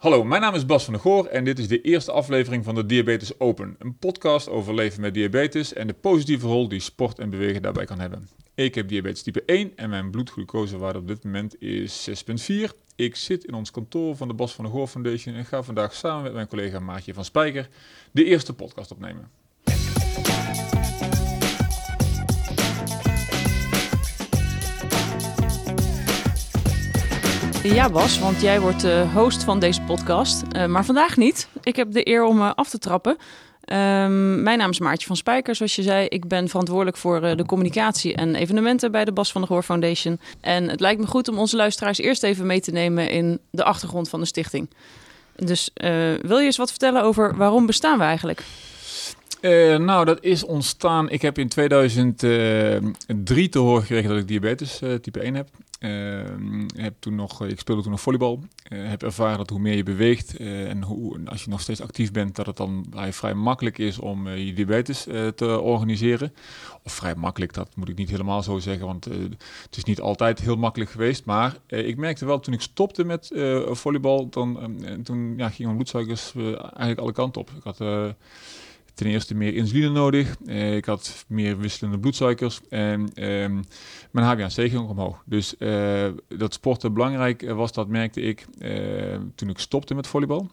Hallo, mijn naam is Bas van der Goor en dit is de eerste aflevering van de Diabetes Open. Een podcast over leven met diabetes en de positieve rol die sport en bewegen daarbij kan hebben. Ik heb diabetes type 1 en mijn bloedglucosewaarde op dit moment is 6,4. Ik zit in ons kantoor van de Bas van der Goor Foundation en ga vandaag samen met mijn collega Maartje van Spijker de eerste podcast opnemen. Ja, Bas, want jij wordt de host van deze podcast. Uh, maar vandaag niet. Ik heb de eer om uh, af te trappen. Um, mijn naam is Maartje van Spijker, zoals je zei. Ik ben verantwoordelijk voor de communicatie en evenementen bij de Bas van der Goor Foundation. En het lijkt me goed om onze luisteraars eerst even mee te nemen in de achtergrond van de stichting. Dus wil je eens wat vertellen over waarom bestaan we eigenlijk? Nou, dat is ontstaan. Ik heb in 2003 te horen gekregen dat ik diabetes type 1 heb. Uh, heb toen nog, ik speelde toen nog volleybal. heb ervaren dat hoe meer je beweegt en hoe, als je nog steeds actief bent, dat het dan vrij makkelijk is om je diabetes te organiseren. Of vrij makkelijk, dat moet ik niet helemaal zo zeggen, want het is niet altijd heel makkelijk geweest. Maar ik merkte wel toen ik stopte met volleybal, dan, toen ja, gingen mijn bloedsuikers eigenlijk alle kanten op. Ik had ten eerste meer insuline nodig. Uh, ik had meer wisselende bloedsuikers. En um, mijn HbA1c ging omhoog. Dus uh, dat sporten belangrijk was, dat merkte ik uh, toen ik stopte met volleybal.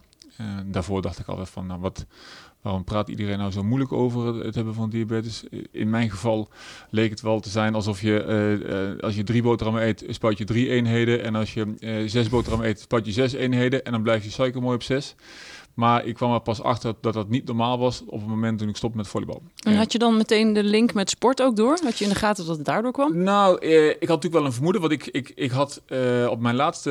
daarvoor dacht ik altijd van, nou wat, waarom praat iedereen nou zo moeilijk over het hebben van diabetes? In mijn geval leek het wel te zijn alsof je, als je drie boterhammen eet, spuit je drie eenheden. En als je zes boterhammen eet, spuit je zes eenheden. En dan blijft je suiker mooi op zes. Maar ik kwam er pas achter dat dat niet normaal was op het moment toen ik stopte met volleybal. En had je dan meteen de link met sport ook door? Had je in de gaten dat het daardoor kwam? Nou, eh, ik had natuurlijk wel een vermoeden. Want ik, ik, ik had eh, op mijn laatste,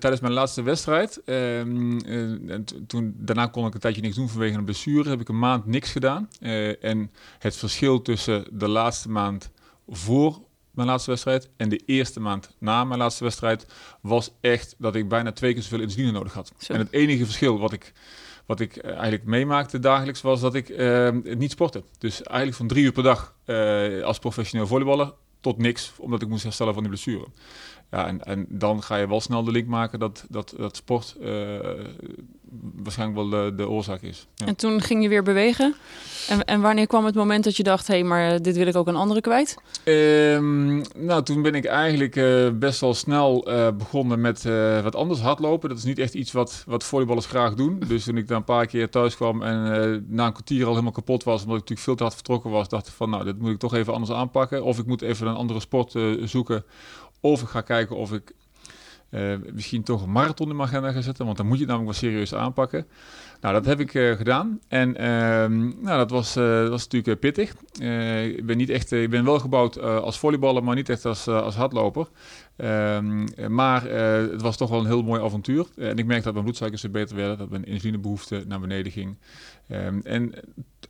tijdens mijn laatste wedstrijd, eh, en toen, daarna kon ik een tijdje niks doen vanwege een blessure, heb ik een maand niks gedaan. Eh, en het verschil tussen de laatste maand voor mijn laatste wedstrijd en de eerste maand na mijn laatste wedstrijd was echt dat ik bijna twee keer zoveel insuline nodig had. En het enige verschil wat ik wat ik eh, eigenlijk meemaakte dagelijks was dat ik uh, niet sportte. Dus eigenlijk van drie uur per dag uh, als professioneel volleyballer tot niks, omdat ik moest herstellen van die blessure. Ja, en, en dan ga je wel snel de link maken dat, dat, dat sport uh, waarschijnlijk wel de, de oorzaak is. Ja. En toen ging je weer bewegen. En, en wanneer kwam het moment dat je dacht, hé, hey, maar dit wil ik ook een andere kwijt? Um, nou, toen ben ik eigenlijk uh, best wel snel uh, begonnen met wat anders hardlopen. Dat is niet echt iets wat, wat volleyballers graag doen. Dus toen ik daar een paar keer thuis kwam en na een kwartier al helemaal kapot was, omdat ik natuurlijk veel te hard vertrokken was, dacht ik van, nou, dit moet ik toch even anders aanpakken. Of ik moet even een andere sport zoeken. Of ik ga kijken of ik uh, misschien toch een marathon in mijn agenda gaan zetten, want dan moet je het namelijk wel serieus aanpakken. Nou, dat heb ik uh, gedaan. En uh, nou, dat was, dat was natuurlijk pittig. ik ben niet echt, ik ben wel gebouwd als volleyballer, maar niet echt als, als hardloper. Ehm, maar het was toch wel een heel mooi avontuur. en ik merkte dat mijn bloedsuikers beter werden, dat mijn insulinebehoefte naar beneden ging. Um, en,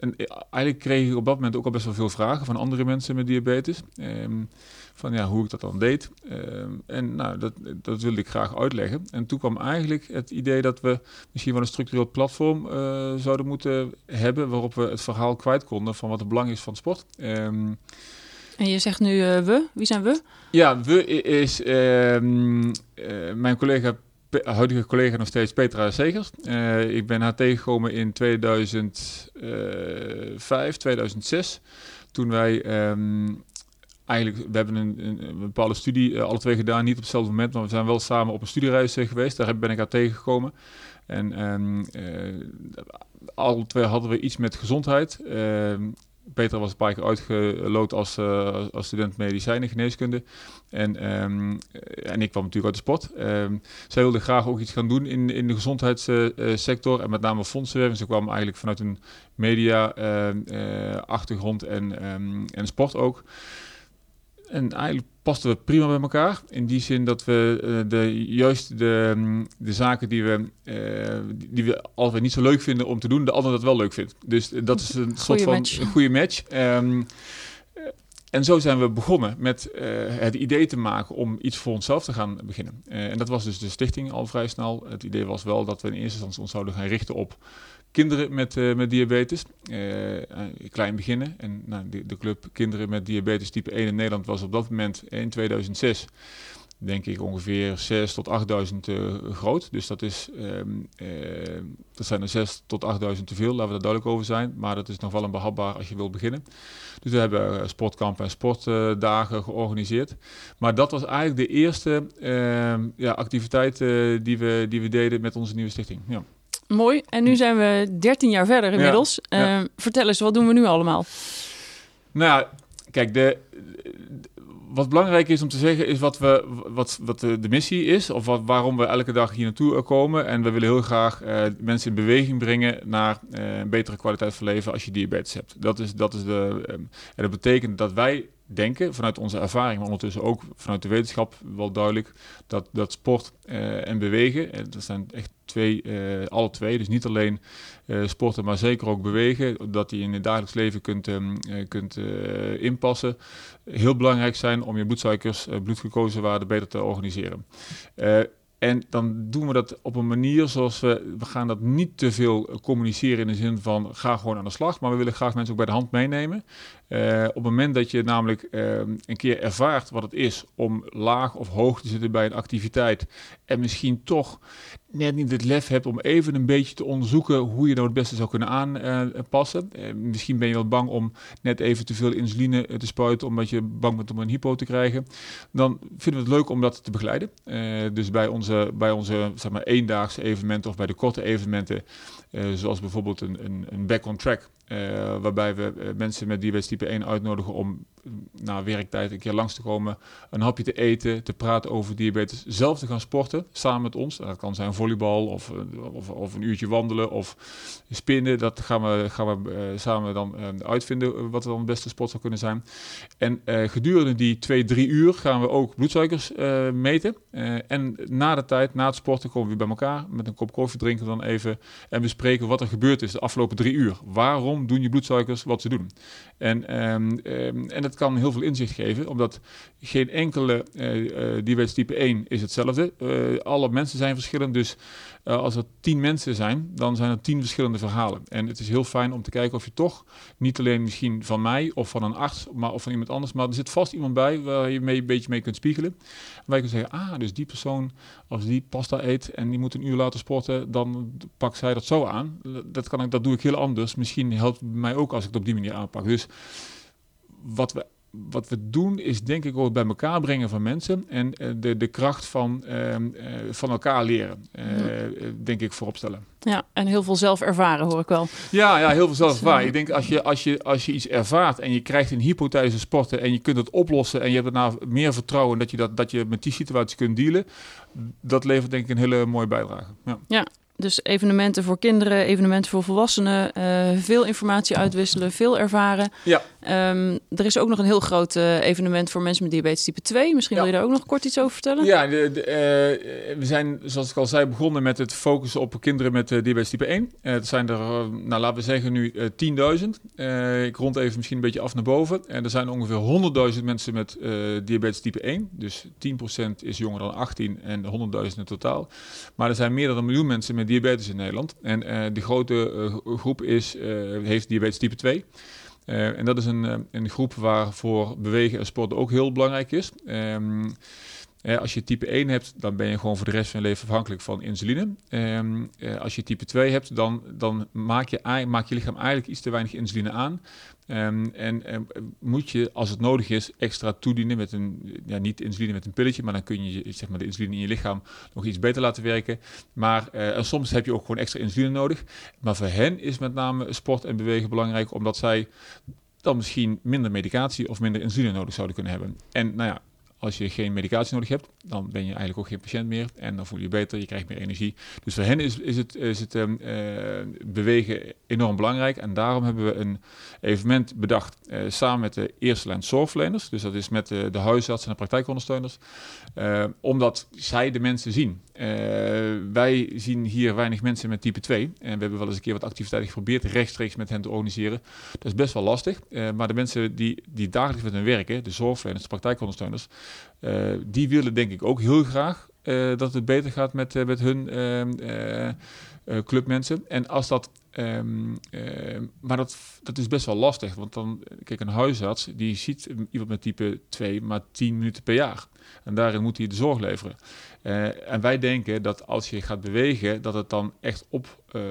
en, eigenlijk kreeg ik op dat moment ook al best wel veel vragen van andere mensen met diabetes. Van ja, hoe ik dat dan deed. Ehm, en nou, dat, dat wilde ik graag uitleggen. En toen kwam eigenlijk het idee dat we misschien wel een structureel platform uh, zouden moeten hebben waarop we het verhaal kwijt konden van wat het belang is van sport. Um, en je zegt nu uh, we. Wie zijn we? Ja, we is um, uh, mijn collega huidige collega nog steeds Petra Segers. Ik ben haar tegengekomen in 2005, 2006. Toen wij um, eigenlijk, we hebben een, een, bepaalde studie uh, alle twee gedaan, niet op hetzelfde moment, maar we zijn wel samen op een studiereis uh, geweest. Daar ben ik haar tegengekomen. En um, uh, alle twee hadden we iets met gezondheid. Ehm, Peter was een paar keer uitgeloot als, als student medicijnen, geneeskunde. En, um, en ik kwam natuurlijk uit de sport. Zij wilde graag ook iets gaan doen in, in de gezondheidssector en met name fondsenwerving. Ze kwam eigenlijk vanuit een media-achtergrond en, en sport ook. En eigenlijk pasten we prima bij elkaar. In die zin dat we uh, de, juist de, mm, de zaken die we, uh, die we altijd niet zo leuk vinden om te doen, de ander dat wel leuk vindt. Dus dat is een soort van match. een goede match. Um, en zo zijn we begonnen met uh, het idee te maken om iets voor onszelf te gaan beginnen. en dat was dus de stichting al vrij snel. Het idee was wel dat we in eerste instantie ons zouden gaan richten op kinderen met, uh, met diabetes. Uh, klein beginnen. En nou, de, de, club Kinderen met Diabetes type 1 in Nederland was op dat moment in 2006 denk ik ongeveer 6 tot 8000 uh, groot. Dus dat, is, uh, dat zijn er 6 tot 8000 te veel, laten we daar duidelijk over zijn. Maar dat is nog wel een behapbaar als je wilt beginnen. Dus we hebben sportkampen en sportdagen georganiseerd. Maar dat was eigenlijk de eerste uh, ja, activiteit die, we, die we deden met onze nieuwe stichting. Ja. Mooi. En nu zijn we 13 jaar verder inmiddels. Ja, ja. Vertel eens, wat doen we nu allemaal? Nou, kijk, de, wat belangrijk is om te zeggen, is wat, we, wat, wat de, de missie is, of wat, waarom we elke dag hier naartoe komen. En we willen heel graag uh, mensen in beweging brengen naar uh, een betere kwaliteit van leven als je diabetes hebt. Dat is, dat is de, um, en dat betekent dat wij denken, vanuit onze ervaring, maar ondertussen ook vanuit de wetenschap wel duidelijk, dat, dat sport uh, en bewegen, en dat zijn echt twee, uh, alle twee, dus niet alleen sporten, maar zeker ook bewegen, dat die in het dagelijks leven kunt, um, kunt inpassen, heel belangrijk zijn om je bloedsuikers, bloedglucosewaarde beter te organiseren. En dan doen we dat op een manier zoals we, we gaan dat niet te veel communiceren in de zin van ga gewoon aan de slag, maar we willen graag mensen ook bij de hand meenemen. Uh, op het moment dat je namelijk uh, een keer ervaart wat het is om laag of hoog te zitten bij een activiteit en misschien toch net niet het lef hebt om even een beetje te onderzoeken hoe je nou het beste zou kunnen aanpassen. Uh, misschien ben je wel bang om net even te veel insuline te spuiten omdat je bang bent om een hypo te krijgen. Dan vinden we het leuk om dat te begeleiden. dus bij onze, bij onze zeg maar, eendaagse evenementen of bij de korte evenementen, zoals bijvoorbeeld een, een, een back on track. waarbij we mensen met diabetes type 1 uitnodigen om na werktijd een keer langs te komen, een hapje te eten, te praten over diabetes, zelf te gaan sporten samen met ons. Dat kan zijn volleybal of, of, of een uurtje wandelen of spinnen. Dat gaan we, gaan we uh, samen dan uh, uitvinden wat dan het beste sport zou kunnen zijn. En gedurende die twee, drie uur gaan we ook bloedsuikers meten. en na de tijd, na het sporten, komen we bij elkaar met een kop koffie drinken dan even en bespreken wat er gebeurd is de afgelopen drie uur. Waarom doen je bloedsuikers wat ze doen? En, um, en kan heel veel inzicht geven, omdat geen enkele uh, diabetes type 1 is hetzelfde. Uh, alle mensen zijn verschillend, dus als er tien mensen zijn, dan zijn er tien verschillende verhalen. En het is heel fijn om te kijken of je toch, niet alleen misschien van mij of van een arts, maar of van iemand anders, maar er zit vast iemand bij waar je mee, een beetje mee kunt spiegelen. Waar je kunt zeggen, ah, dus die persoon, als die pasta eet en die moet een uur later sporten, dan pakt zij dat zo aan. Dat, kan ik, dat doe ik heel anders. Misschien helpt het mij ook als ik het op die manier aanpak. Dus wat we wat we doen is denk ik ook bij elkaar brengen van mensen en uh, de, de kracht van, uh, uh, van elkaar leren, mm. denk ik voorop stellen. Ja, en heel veel zelf ervaren hoor ik wel. Ja, ja heel veel zelf ervaren. Ik denk als je, als, je, als je iets ervaart en je krijgt een hypothese sporten en je kunt het oplossen en je hebt daarna meer vertrouwen dat je, dat, dat je met die situatie kunt dealen, dat levert denk ik een hele mooie bijdrage. Ja, ja dus evenementen voor kinderen, evenementen voor volwassenen, uh, veel informatie uitwisselen, veel ervaren. Ja. Um, er is ook nog een heel groot uh, evenement voor mensen met diabetes type 2. Misschien ja. wil je daar ook nog kort iets over vertellen? Ja, de, de, uh, we zijn, zoals ik al zei, begonnen met het focussen op kinderen met diabetes type 1. Het zijn er, nou, laten we zeggen, nu 10.000. ik rond even misschien een beetje af naar boven. En er zijn ongeveer 100.000 mensen met diabetes type 1. Dus 10% is jonger dan 18 en 100.000 in totaal. Maar er zijn meer dan een miljoen mensen met diabetes in Nederland. En uh, de grote uh, groep is, uh, heeft diabetes type 2. en dat is een, een groep waarvoor bewegen en sport ook heel belangrijk is. Um, als je type 1 hebt, dan ben je gewoon voor de rest van je leven afhankelijk van insuline. Um, als je type 2 hebt, dan, dan maak, je, maak je lichaam eigenlijk iets te weinig insuline aan. Um, en um, moet je, als het nodig is, extra toedienen met een, ja, niet insuline met een pilletje, maar dan kun je zeg maar, de insuline in je lichaam nog iets beter laten werken. Maar en soms heb je ook gewoon extra insuline nodig. Maar voor hen is met name sport en bewegen belangrijk, omdat zij dan misschien minder medicatie of minder insuline nodig zouden kunnen hebben. En nou ja, als je geen medicatie nodig hebt, dan ben je eigenlijk ook geen patiënt meer. En dan voel je je beter, je krijgt meer energie. Dus voor hen is, is het, is het um, uh, bewegen enorm belangrijk. En daarom hebben we een evenement bedacht uh, samen met de eerste lijn zorgverleners. Dus dat is met de, de huisartsen en de praktijkondersteuners. Uh, omdat zij de mensen zien. Wij zien hier weinig mensen met type 2. En we hebben wel eens een keer wat activiteiten geprobeerd rechtstreeks met hen te organiseren. Dat is best wel lastig. maar de mensen die, die dagelijks met hen werken, de zorgverleners, de praktijkondersteuners, uh, die willen denk ik ook heel graag dat het beter gaat met, met hun ehm, clubmensen. En als dat ehm, maar dat, dat is best wel lastig, want dan, kijk, een huisarts die ziet iemand met type 2 maar 10 minuten per jaar. En daarin moet hij de zorg leveren. Uh, en wij denken dat als je gaat bewegen, dat het dan echt op uh,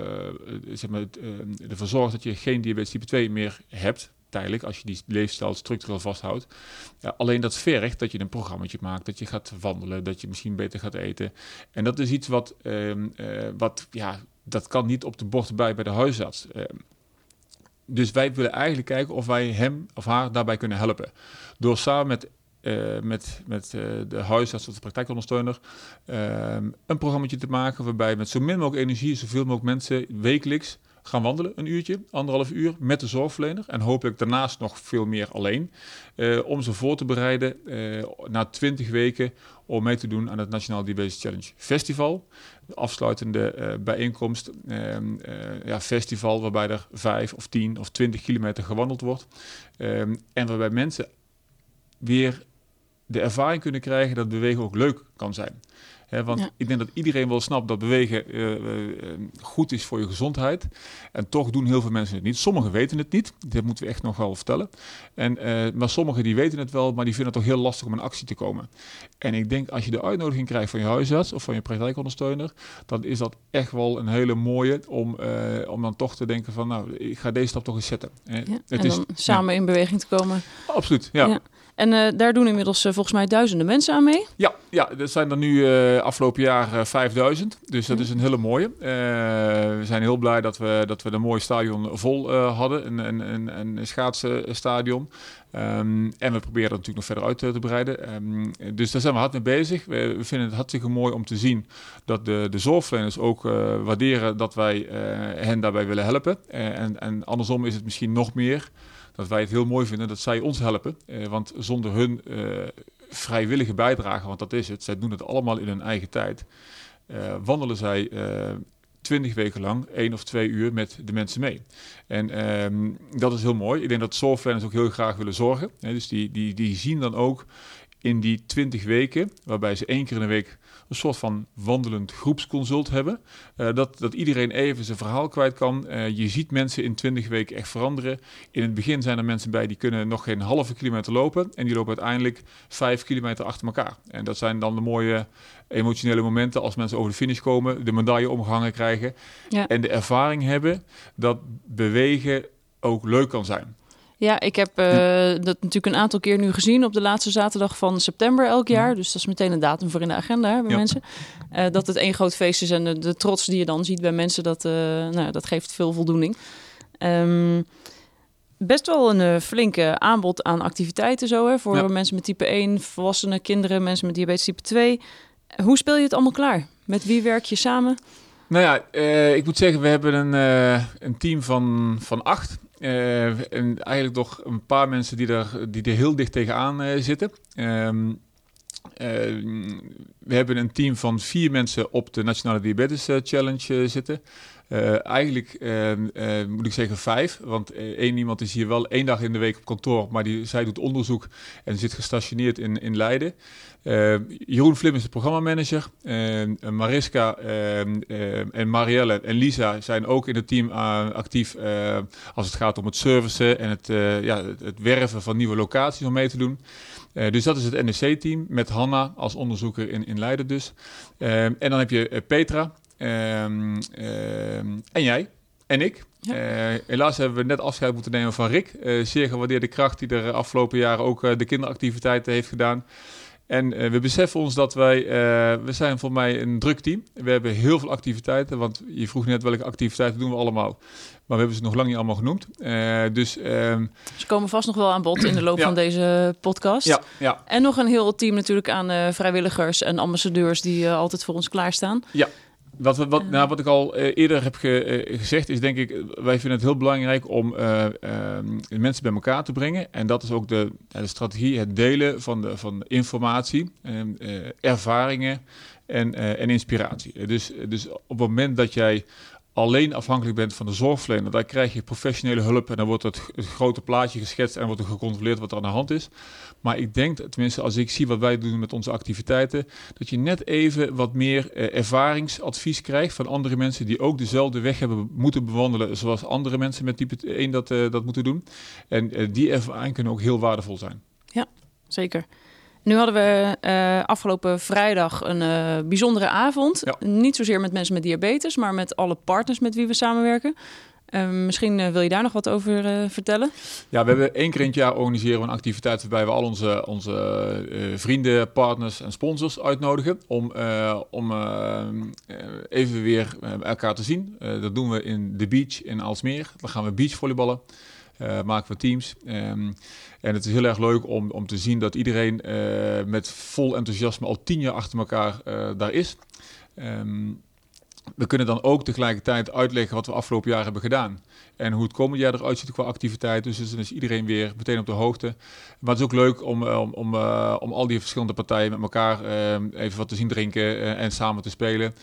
zeg maar, uh, ervoor zorgt dat je geen diabetes type 2 meer hebt tijdelijk, als je die leefstijl structureel vasthoudt. Alleen dat vergt dat je een programmaatje maakt, dat je gaat wandelen, dat je misschien beter gaat eten. En dat is iets wat, uh, wat ja, dat kan niet op de bocht bij bij de huisarts. dus wij willen eigenlijk kijken of wij hem of haar daarbij kunnen helpen. Door samen met uh, met, met uh, de huisarts of de praktijkondersteuner uh, een programma te maken waarbij met zo min mogelijk energie zoveel mogelijk mensen wekelijks gaan wandelen, een uurtje, anderhalf uur, met de zorgverlener. En hopelijk daarnaast nog veel meer alleen. Uh, om ze voor te bereiden uh, na 20 weken om mee te doen aan het Nationaal Diabetes Challenge Festival. De afsluitende uh, bijeenkomst, ehm, ja, festival waarbij er 5 of 10 of 20 kilometer gewandeld wordt. Ehm, en waarbij mensen weer de ervaring kunnen krijgen dat bewegen ook leuk kan zijn. He, want ja. ik denk dat iedereen wel snapt dat bewegen uh, uh, goed is voor je gezondheid. En toch doen heel veel mensen het niet. Sommigen weten het niet. Dat moeten we echt nog wel vertellen. En, uh, maar sommigen die weten het wel, maar die vinden het toch heel lastig om in actie te komen. En ik denk als je de uitnodiging krijgt van je huisarts of van je praktijkondersteuner, dan is dat echt wel een hele mooie om, om dan toch te denken van nou, ik ga deze stap toch eens zetten. Ja, het en is, dan samen in beweging te komen. Absoluut, ja. En uh, daar doen inmiddels uh, volgens mij duizenden mensen aan mee. Ja, ja er zijn er nu uh, afgelopen jaar 5000. Dus dat is een hele mooie. we zijn heel blij dat we, dat we een mooi stadion vol hadden. Een, een, een, een schaatsstadion. Um, en we proberen dat natuurlijk nog verder uit te breiden. Um, dus daar zijn we hard mee bezig. We, we, vinden het hartstikke mooi om te zien dat de, de zorgverleners ook waarderen dat wij hen daarbij willen helpen. en, en andersom is het misschien nog meer dat wij het heel mooi vinden dat zij ons helpen. Uh, want zonder hun uh, vrijwillige bijdrage, want dat is het, zij doen het allemaal in hun eigen tijd, uh, wandelen zij twintig weken lang één of twee uur met de mensen mee. En um, dat is heel mooi. Ik denk dat zorgverleners ook heel graag willen zorgen. Dus die, die, die zien dan ook in die twintig weken, waarbij ze één keer in de week een soort van wandelend groepsconsult hebben. Uh, dat, dat iedereen even zijn verhaal kwijt kan. Uh, je ziet mensen in 20 weken echt veranderen. In het begin zijn er mensen bij die kunnen nog geen halve kilometer lopen. En die lopen uiteindelijk vijf kilometer achter elkaar. En dat zijn dan de mooie emotionele momenten als mensen over de finish komen, de medaille omgehangen krijgen. Ja. En de ervaring hebben dat bewegen ook leuk kan zijn. Ja, ik heb uh, dat natuurlijk een aantal keer nu gezien op de laatste zaterdag van september elk jaar. Dus dat is meteen een datum voor in de agenda bij ja. mensen. Uh, dat het één groot feest is en de, de, trots die je dan ziet bij mensen, dat, uh, nou, dat geeft veel voldoening. Um, best wel een flinke aanbod aan activiteiten zo, hè, voor mensen met type 1, volwassenen, kinderen, mensen met diabetes type 2. Hoe speel je het allemaal klaar? Met wie werk je samen? Nou ja, ik moet zeggen, we hebben een, een team van, van acht. Uh, en eigenlijk toch een paar mensen die er, die er heel dicht tegenaan uh, zitten. Um, uh, we hebben een team van vier mensen op de Nationale Diabetes Challenge zitten. Eigenlijk ehm, moet ik zeggen vijf, want één iemand is hier wel één dag in de week op kantoor, maar die, zij doet onderzoek en zit gestationeerd in, in Leiden. Uh, Jeroen Flim is de programmamanager. Uh, Mariska en Marielle en Lisa zijn ook in het team actief als het gaat om het servicen en het, ja, het, werven van nieuwe locaties om mee te doen. dus dat is het NEC-team met Hanna als onderzoeker in, in Leiden dus. en dan heb je Petra ehm, en jij en ik. Ja. Uh, helaas hebben we net afscheid moeten nemen van Rick. Uh, zeer gewaardeerde kracht die er afgelopen jaren ook uh, de kinderactiviteiten heeft gedaan. En we beseffen ons dat wij, we zijn voor mij een druk team. We hebben heel veel activiteiten, want je vroeg net welke activiteiten doen we allemaal. Maar we hebben ze nog lang niet allemaal genoemd. Uh, dus, um... Ze komen vast nog wel aan bod in de loop ja. van deze podcast. Ja, ja. En nog een heel team natuurlijk aan vrijwilligers en ambassadeurs die altijd voor ons klaarstaan. Ja. Wat, wat, uh, nou, wat ik al uh, eerder heb ge, uh, gezegd, is denk ik, wij vinden het heel belangrijk om ehm, mensen bij elkaar te brengen. En dat is ook de, de strategie, het delen van de, van informatie, ehm, ervaringen en, en inspiratie. Dus, dus op het moment dat jij alleen afhankelijk bent van de zorgverlener, daar krijg je professionele hulp en dan wordt het, grote plaatje geschetst en wordt er gecontroleerd wat er aan de hand is. Maar ik denk, tenminste als ik zie wat wij doen met onze activiteiten, dat je net even wat meer eh, ervaringsadvies krijgt van andere mensen die ook dezelfde weg hebben moeten bewandelen zoals andere mensen met type 1 dat, eh, dat moeten doen. En eh, die ervaring kunnen ook heel waardevol zijn. Ja, zeker. Nu hadden we uh, afgelopen vrijdag een uh, bijzondere avond. Ja. Niet zozeer met mensen met diabetes, maar met alle partners met wie we samenwerken. Uh, misschien wil je daar nog wat over vertellen? Ja, we hebben één keer in het jaar organiseren we een activiteit waarbij we al onze, onze vrienden, partners en sponsors uitnodigen om, om even weer elkaar te zien. dat doen we in de beach in Alsmeer. Dan gaan we beachvolleyballen. Maken we teams. Um, en het is heel erg leuk om, om te zien dat iedereen uh, met vol enthousiasme al tien jaar achter elkaar uh, daar is. Um, we kunnen dan ook tegelijkertijd uitleggen wat we afgelopen jaar hebben gedaan. En hoe het komend jaar eruit ziet qua activiteit. Dus dan is iedereen weer meteen op de hoogte. Maar het is ook leuk om, om, om, uh, om al die verschillende partijen met elkaar even wat te zien drinken en samen te spelen.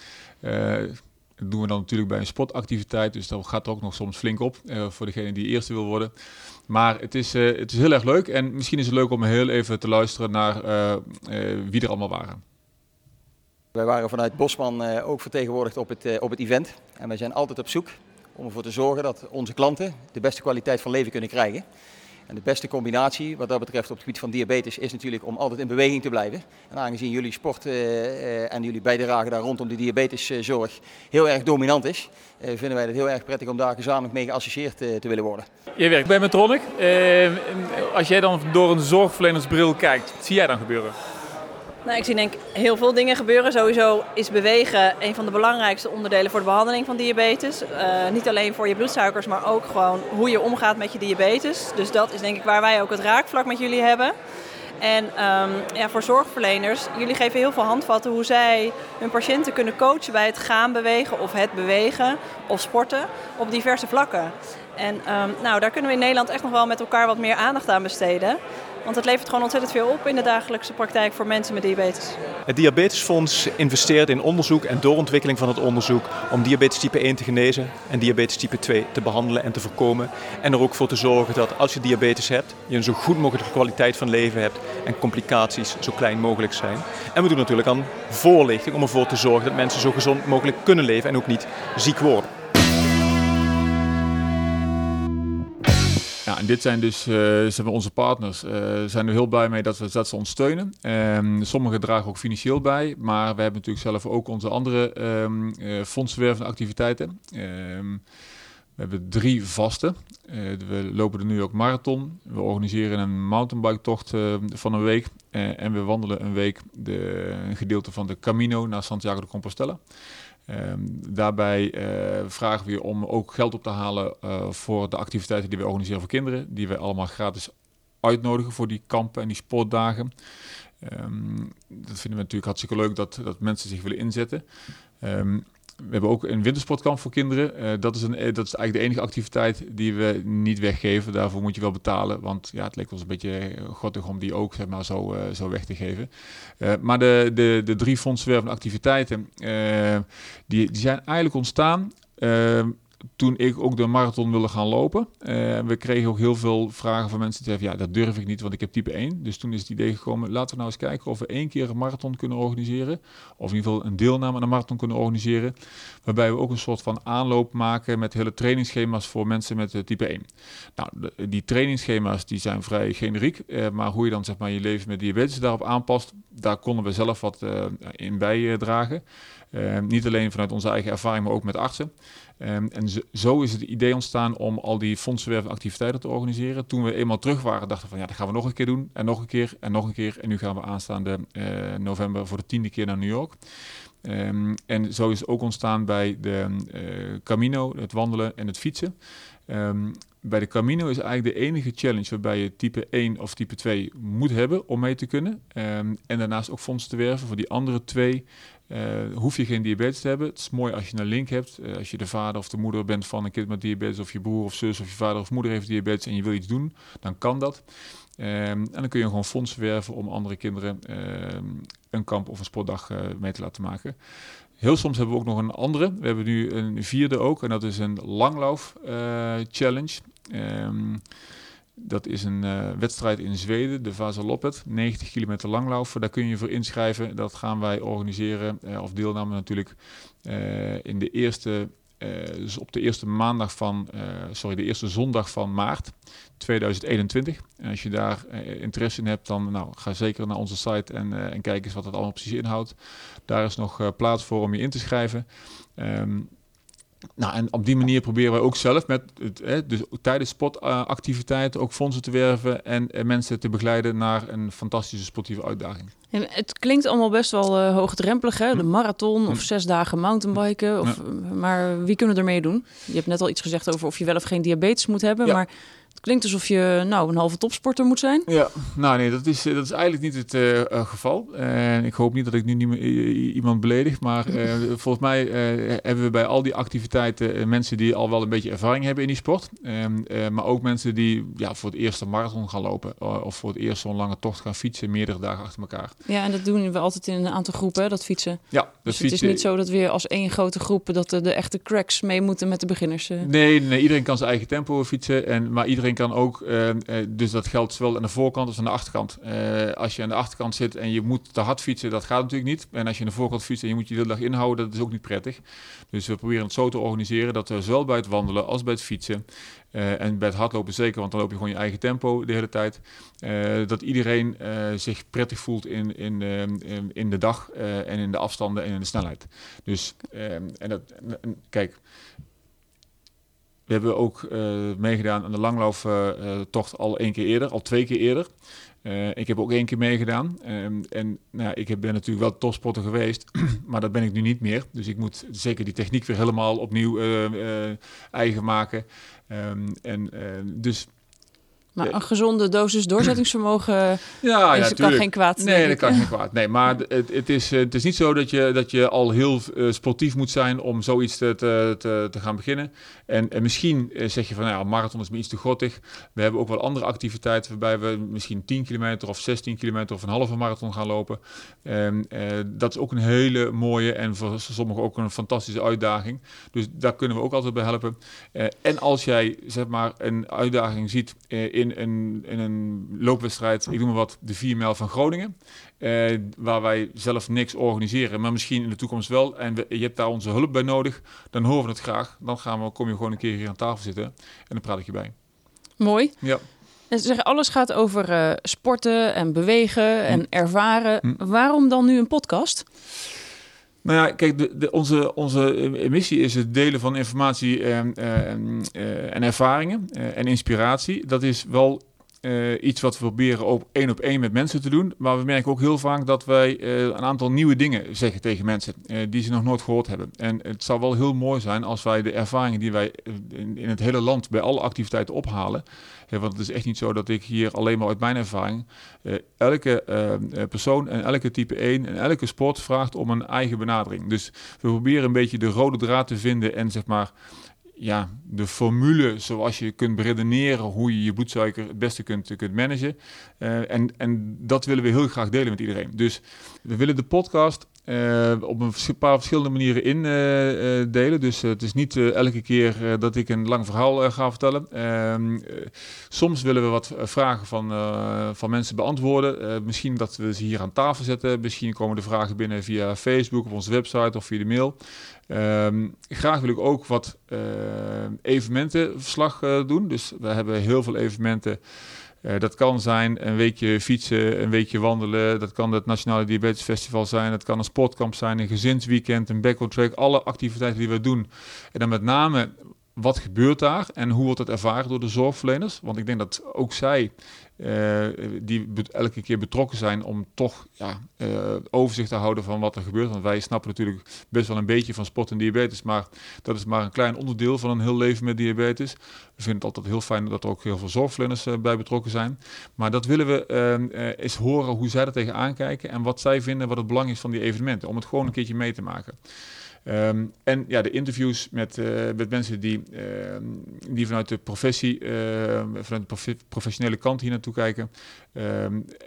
Dat doen we dan natuurlijk bij een sportactiviteit, dus dat gaat er ook nog soms flink op uh, voor degene die eerste wil worden. Maar het is, uh, het is heel erg leuk en misschien is het leuk om heel even te luisteren naar uh, wie er allemaal waren. Wij waren vanuit Bosman ook vertegenwoordigd op het, op het event en wij zijn altijd op zoek om ervoor te zorgen dat onze klanten de beste kwaliteit van leven kunnen krijgen. En de beste combinatie wat dat betreft op het gebied van diabetes is natuurlijk om altijd in beweging te blijven. En aangezien jullie sport uh, en jullie bijdrage daar rondom de diabeteszorg heel erg dominant is, uh, vinden wij het heel erg prettig om daar gezamenlijk mee geassocieerd te willen worden. Je werkt bij Metronic. als jij dan door een zorgverlenersbril kijkt, wat zie jij dan gebeuren? Nou, ik zie denk heel veel dingen gebeuren. Sowieso is bewegen een van de belangrijkste onderdelen voor de behandeling van diabetes. Uh, niet alleen voor je bloedsuikers, maar ook gewoon hoe je omgaat met je diabetes. Dus dat is denk ik waar wij ook het raakvlak met jullie hebben. En um, ja, voor zorgverleners, jullie geven heel veel handvatten hoe zij hun patiënten kunnen coachen bij het gaan bewegen of het bewegen of sporten op diverse vlakken. En um, nou, daar kunnen we in Nederland echt nog wel met elkaar wat meer aandacht aan besteden. Want het levert gewoon ontzettend veel op in de dagelijkse praktijk voor mensen met diabetes. Het Diabetesfonds investeert in onderzoek en doorontwikkeling van het onderzoek om diabetes type 1 te genezen en diabetes type 2 te behandelen en te voorkomen. En er ook voor te zorgen dat als je diabetes hebt, je een zo goed mogelijke kwaliteit van leven hebt en complicaties zo klein mogelijk zijn. En we doen natuurlijk aan voorlichting om ervoor te zorgen dat mensen zo gezond mogelijk kunnen leven en ook niet ziek worden. Ja, en dit zijn dus uh, zijn onze partners. Uh, zijn er heel blij mee dat, we, dat ze ons steunen. Um, sommigen dragen ook financieel bij, maar we hebben natuurlijk zelf ook onze andere um, activiteiten. Um, we hebben drie vaste. we lopen de New York Marathon. We organiseren een mountainbike-tocht van een week. en we wandelen een week de, een gedeelte van de Camino naar Santiago de Compostela. Um, daarbij uh, vragen we je om ook geld op te halen uh, voor de activiteiten die we organiseren voor kinderen. Die we allemaal gratis uitnodigen voor die kampen en die sportdagen. Um, dat vinden we natuurlijk hartstikke leuk dat, dat mensen zich willen inzetten. Um, we hebben ook een wintersportkamp voor kinderen. Uh, dat, is een, dat is eigenlijk de enige activiteit die we niet weggeven. Daarvoor moet je wel betalen. Want ja, het lijkt ons een beetje grottig om die ook zeg maar, zo, zo weg te geven. Maar de, de, de drie fondswervende activiteiten, die, die zijn eigenlijk ontstaan toen ik ook de marathon wilde gaan lopen. Uh, we kregen ook heel veel vragen van mensen die zeiden, ja, dat durf ik niet, want ik heb type 1. Dus toen is het idee gekomen, laten we nou eens kijken of we één keer een marathon kunnen organiseren. Of in ieder geval een deelname aan een marathon kunnen organiseren. Waarbij we ook een soort van aanloop maken met hele trainingsschema's voor mensen met uh, type 1. Nou, die trainingsschema's die zijn vrij generiek. Uh, maar hoe je dan zeg maar je leven met diabetes daarop aanpast, daar konden we zelf wat in bijdragen. Niet alleen vanuit onze eigen ervaring, maar ook met artsen. Um, en zo, is het idee ontstaan om al die fondsenwervende activiteiten te organiseren. Toen we eenmaal terug waren, dachten we van ja, dat gaan we nog een keer doen. En nog een keer en nog een keer. En nu gaan we aanstaande uh, november voor de tiende keer naar New York. Um, en zo is het ook ontstaan bij de uh, Camino, het wandelen en het fietsen. Bij de Camino is eigenlijk de enige challenge waarbij je type 1 of type 2 moet hebben om mee te kunnen. En daarnaast ook fondsen te werven voor die andere twee uh, hoef je geen diabetes te hebben. Het is mooi als je een link hebt. Uh, als je de vader of de moeder bent van een kind met diabetes, of je broer of zus of je vader of moeder heeft diabetes en je wil iets doen, dan kan dat. Um, en dan kun je gewoon fondsen werven om andere kinderen um, een kamp of een sportdag uh, mee te laten maken. Heel soms hebben we ook nog een andere. We hebben nu een vierde ook. En dat is een langlauf challenge. Um, dat is een uh, wedstrijd in Zweden, de Vasaloppet. 90 kilometer langlaufen. Daar kun je voor inschrijven. Dat gaan wij organiseren, uh, of deelname natuurlijk, uh, in de eerste, dus op de eerste maandag van, sorry, de eerste zondag van maart 2021. En als je daar interesse in hebt, dan nou, ga zeker naar onze site en, en kijk eens wat het allemaal precies inhoudt. Daar is nog plaats voor om je in te schrijven. Um, nou, en op die manier proberen wij ook zelf met het, hè, dus tijdens sportactiviteiten ook fondsen te werven en, en, mensen te begeleiden naar een fantastische sportieve uitdaging. En het klinkt allemaal best wel uh, hoogdrempelig, hè? de hm. marathon of hm. zes dagen mountainbiken. Of, ja. Maar wie kunnen ermee doen? Je hebt net al iets gezegd over of je wel of geen diabetes moet hebben, ja. maar het klinkt alsof je nou een halve topsporter moet zijn. Ja, nou nee, dat is, eh, dat is eigenlijk niet het uh, uh, geval. En ik hoop niet dat ik nu niet iemand beledig. Maar volgens mij hebben we bij al die activiteiten mensen die al wel een beetje ervaring hebben in die sport. Ehm, maar ook mensen die ja, voor het eerst een marathon gaan lopen. of voor het eerst zo'n lange tocht gaan fietsen, meerdere dagen achter elkaar. Ja, en dat doen we altijd in een aantal groepen, dat fietsen. Ja, dat dus fietsen. het is niet zo dat we als één grote groep dat de, de echte cracks mee moeten met de beginners. Nee, nee, iedereen kan zijn eigen tempo fietsen. En, maar iedereen kan ook, uh, dus dat geldt zowel aan de voorkant als aan de achterkant. Uh, als je aan de achterkant zit en je moet te hard fietsen, dat gaat natuurlijk niet. En als je aan de voorkant fietst en je moet je de hele dag inhouden, dat is ook niet prettig. Dus we proberen het zo te organiseren dat we zowel bij het wandelen als bij het fietsen en bij het hardlopen zeker, want dan loop je gewoon je eigen tempo de hele tijd. Dat iedereen zich prettig voelt in, in, in, in de dag en in de afstanden en in de snelheid. Dus, en dat, kijk, we hebben ook uh, meegedaan aan de langlauftocht al één keer eerder, al twee keer eerder. Uh, ik heb ook één keer meegedaan. Um, en nou, ik ben natuurlijk wel topsporter geweest, maar dat ben ik nu niet meer. Dus ik moet zeker die techniek weer helemaal opnieuw eigen maken. Um, en dus maar een gezonde dosis doorzettingsvermogen ja, is, ja, kan geen kwaad. Nee, dat kan geen kwaad. Nee, maar het, het, is, het is niet zo dat je, dat je al heel uh, sportief moet zijn om zoiets te, te, te, gaan beginnen. En, en misschien zeg je van, nou ja, marathon is me iets te grottig. We hebben ook wel andere activiteiten waarbij we misschien 10 kilometer of 16 kilometer of een halve marathon gaan lopen. Uh, dat is ook een hele mooie en voor sommigen ook een fantastische uitdaging. Dus daar kunnen we ook altijd bij helpen. Uh, en als jij, zeg maar, een uitdaging ziet in in een, in een loopwedstrijd, ik noem maar wat, de 4 mijl van Groningen. Uh, waar wij zelf niks organiseren, maar misschien in de toekomst wel. En we, je hebt daar onze hulp bij nodig. Dan horen we het graag. Dan gaan we, kom je gewoon een keer hier aan tafel zitten en dan praat ik je bij. Mooi. Ja. En ze zeggen, alles gaat over uh, sporten en bewegen en hm. ervaren. Hm. Waarom dan nu een podcast? Nou ja, kijk, de, de, onze, onze missie is het delen van informatie en, uh, en ervaringen uh, en inspiratie. Dat is wel uh, iets wat we proberen op één op één met mensen te doen. Maar we merken ook heel vaak dat wij uh, een aantal nieuwe dingen zeggen tegen mensen uh, die ze nog nooit gehoord hebben. En het zou wel heel mooi zijn als wij de ervaringen die wij in, in het hele land bij alle activiteiten ophalen. want het is echt niet zo dat ik hier alleen maar uit mijn ervaring. elke persoon en elke type 1 en elke sport vraagt om een eigen benadering. Dus we proberen een beetje de rode draad te vinden en zeg maar ja, de formule zoals je kunt beredeneren hoe je je bloedsuiker het beste kunt, kunt managen. Uh, en, en dat willen we heel graag delen met iedereen. Dus we willen de podcast uh, op een paar verschillende manieren indelen. Uh, dus het is niet elke keer dat ik een lang verhaal ga vertellen. Ehm, soms willen we wat vragen van, van mensen beantwoorden. misschien dat we ze hier aan tafel zetten. Misschien komen de vragen binnen via Facebook, op onze website of via de mail. Um, graag wil ik ook wat evenementenverslag doen. Dus we hebben heel veel evenementen. Uh, dat kan zijn een weekje fietsen, een weekje wandelen. Dat kan het Nationale Diabetes Festival zijn. Dat kan een sportkamp zijn, een gezinsweekend, een track. Alle activiteiten die we doen. En dan met name wat gebeurt daar en hoe wordt het ervaren door de zorgverleners? Want ik denk dat ook zij uh, die elke keer betrokken zijn om toch ja, uh, overzicht te houden van wat er gebeurt. Want wij snappen natuurlijk best wel een beetje van sport en diabetes, maar dat is maar een klein onderdeel van een heel leven met diabetes. We vinden het altijd heel fijn dat er ook heel veel zorgverleners uh, bij betrokken zijn. Maar dat willen we eens horen hoe zij er tegenaan kijken en wat zij vinden wat het belang is van die evenementen, om het gewoon een keertje mee te maken. Ehm, en ja, de interviews met, uh, met mensen die, ehm, die vanuit de professie, ehm, vanuit de prof professionele kant hier naartoe kijken.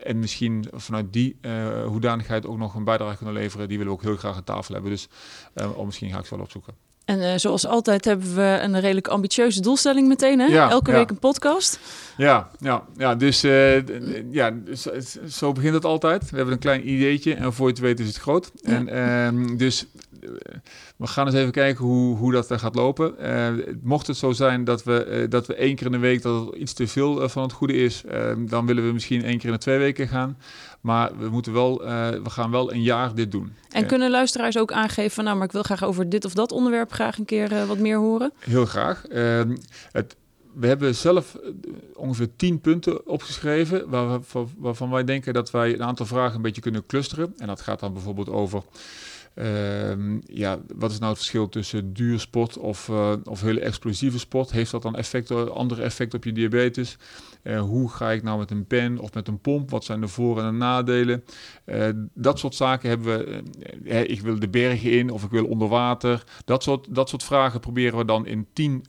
en misschien vanuit die uh, hoedanigheid ook nog een bijdrage kunnen leveren. Die willen we ook heel graag aan tafel hebben. Dus uh, misschien ga ik ze wel opzoeken. En uh, zoals altijd hebben we een redelijk ambitieuze doelstelling meteen. Hè? Ja, Elke ja. week een podcast. Ja, ja, ja dus uh, ja, zo, zo, begint het altijd. We hebben een klein ideetje en voor je het weet is het groot. Ja. En dus we gaan eens even kijken hoe, hoe dat gaat lopen. mocht het zo zijn dat we, dat we één keer in de week dat het iets te veel van het goede is, dan willen we misschien één keer in de twee weken gaan. Maar we, moeten wel, we gaan wel een jaar dit doen. En kunnen luisteraars ook aangeven, nou, maar ik wil graag over dit of dat onderwerp graag een keer wat meer horen? Heel graag. Uh, het, we hebben zelf eh, ongeveer tien punten opgeschreven, waar, waarvan wij denken dat wij een aantal vragen een beetje kunnen clusteren. En dat gaat dan bijvoorbeeld over Uh, ja, wat is nou het verschil tussen duursport of, uh, of hele explosieve sport? Heeft dat dan effect, andere effect op je diabetes? Hoe ga ik nou met een pen of met een pomp? Wat zijn de voor- en de nadelen? Dat soort zaken hebben we. ik wil de bergen in of ik wil onder water. Dat soort, dat soort vragen proberen we dan in tien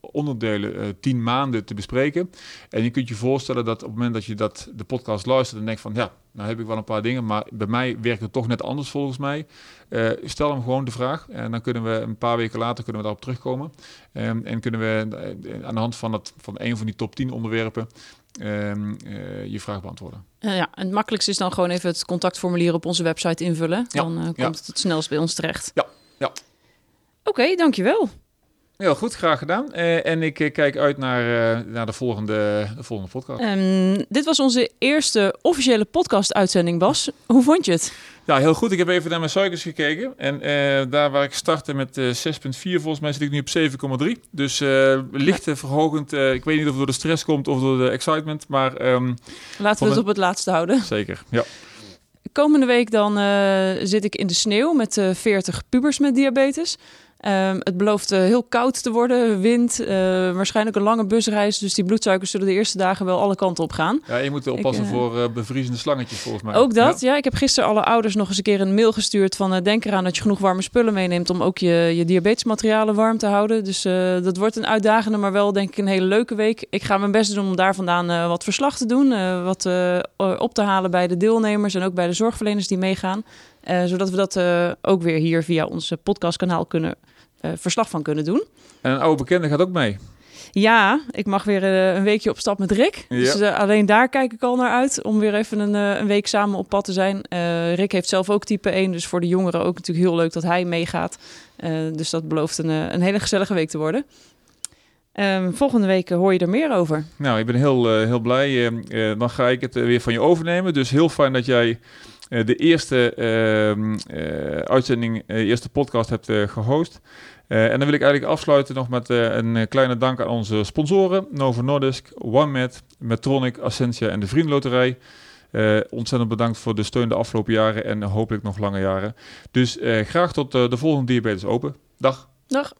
onderdelen, tien maanden te bespreken. En je kunt je voorstellen dat op het moment dat je dat, de podcast luistert en denkt van ja, nou heb ik wel een paar dingen, maar bij mij werkt het toch net anders volgens mij. Uh, stel hem gewoon de vraag en dan kunnen we een paar weken later kunnen we daarop terugkomen. Um, en kunnen we uh, aan de hand van, het, van een van die top 10 onderwerpen um, uh, je vraag beantwoorden. ja, en het makkelijkste is dan gewoon even het contactformulier op onze website invullen. Ja, dan komt ja. het het snelst bij ons terecht. Ja, ja. Oké, okay, dankjewel. Heel goed, graag gedaan. Uh, en ik uh, kijk uit naar, uh, naar de, volgende, de volgende podcast. Um, dit was onze eerste officiële podcast-uitzending, Bas. Hoe vond je het? Ja, heel goed. Ik heb even naar mijn suikers gekeken. En daar waar ik startte met 6,4, volgens mij zit ik nu op 7,3. Dus licht verhogend. ik weet niet of het door de stress komt of door de excitement. Maar, um, Laten we het op het laatste houden. Zeker, ja. Komende week dan zit ik in de sneeuw met 40 pubers met diabetes. Um, het belooft uh, heel koud te worden, wind, uh, waarschijnlijk een lange busreis. Dus die bloedsuikers zullen de eerste dagen wel alle kanten op gaan. Ja, je moet oppassen ik, uh, voor bevriezende slangetjes volgens mij. Ook dat, ja. ja. Ik heb gisteren alle ouders nog eens een keer een mail gestuurd van... denk eraan dat je genoeg warme spullen meeneemt om ook je, je diabetesmaterialen warm te houden. Dus dat wordt een uitdagende, maar wel denk ik een hele leuke week. Ik ga mijn best doen om daar vandaan wat verslag te doen. wat op te halen bij de deelnemers en ook bij de zorgverleners die meegaan. Zodat we dat ook weer hier via ons podcastkanaal kunnen verslag van kunnen doen. En een oude bekende gaat ook mee. Ja, ik mag weer een weekje op stap met Rick. Ja. Dus uh, alleen daar kijk ik al naar uit om weer even een, een week samen op pad te zijn. Rick heeft zelf ook type 1, dus voor de jongeren ook natuurlijk heel leuk dat hij meegaat. dus dat belooft een, een hele gezellige week te worden. Um, volgende week hoor je er meer over. Nou, ik ben heel, heel blij. dan ga ik het weer van je overnemen. Dus heel fijn dat jij de eerste uh, uitzending, de eerste podcast hebt gehost. en dan wil ik eigenlijk afsluiten nog met een kleine dank aan onze sponsoren. Novo Nordisk, OneMed, Metronic, Ascensia en de Vriendenloterij. ontzettend bedankt voor de steun de afgelopen jaren en hopelijk nog lange jaren. Dus graag tot de volgende Diabetes Open. Dag. Dag.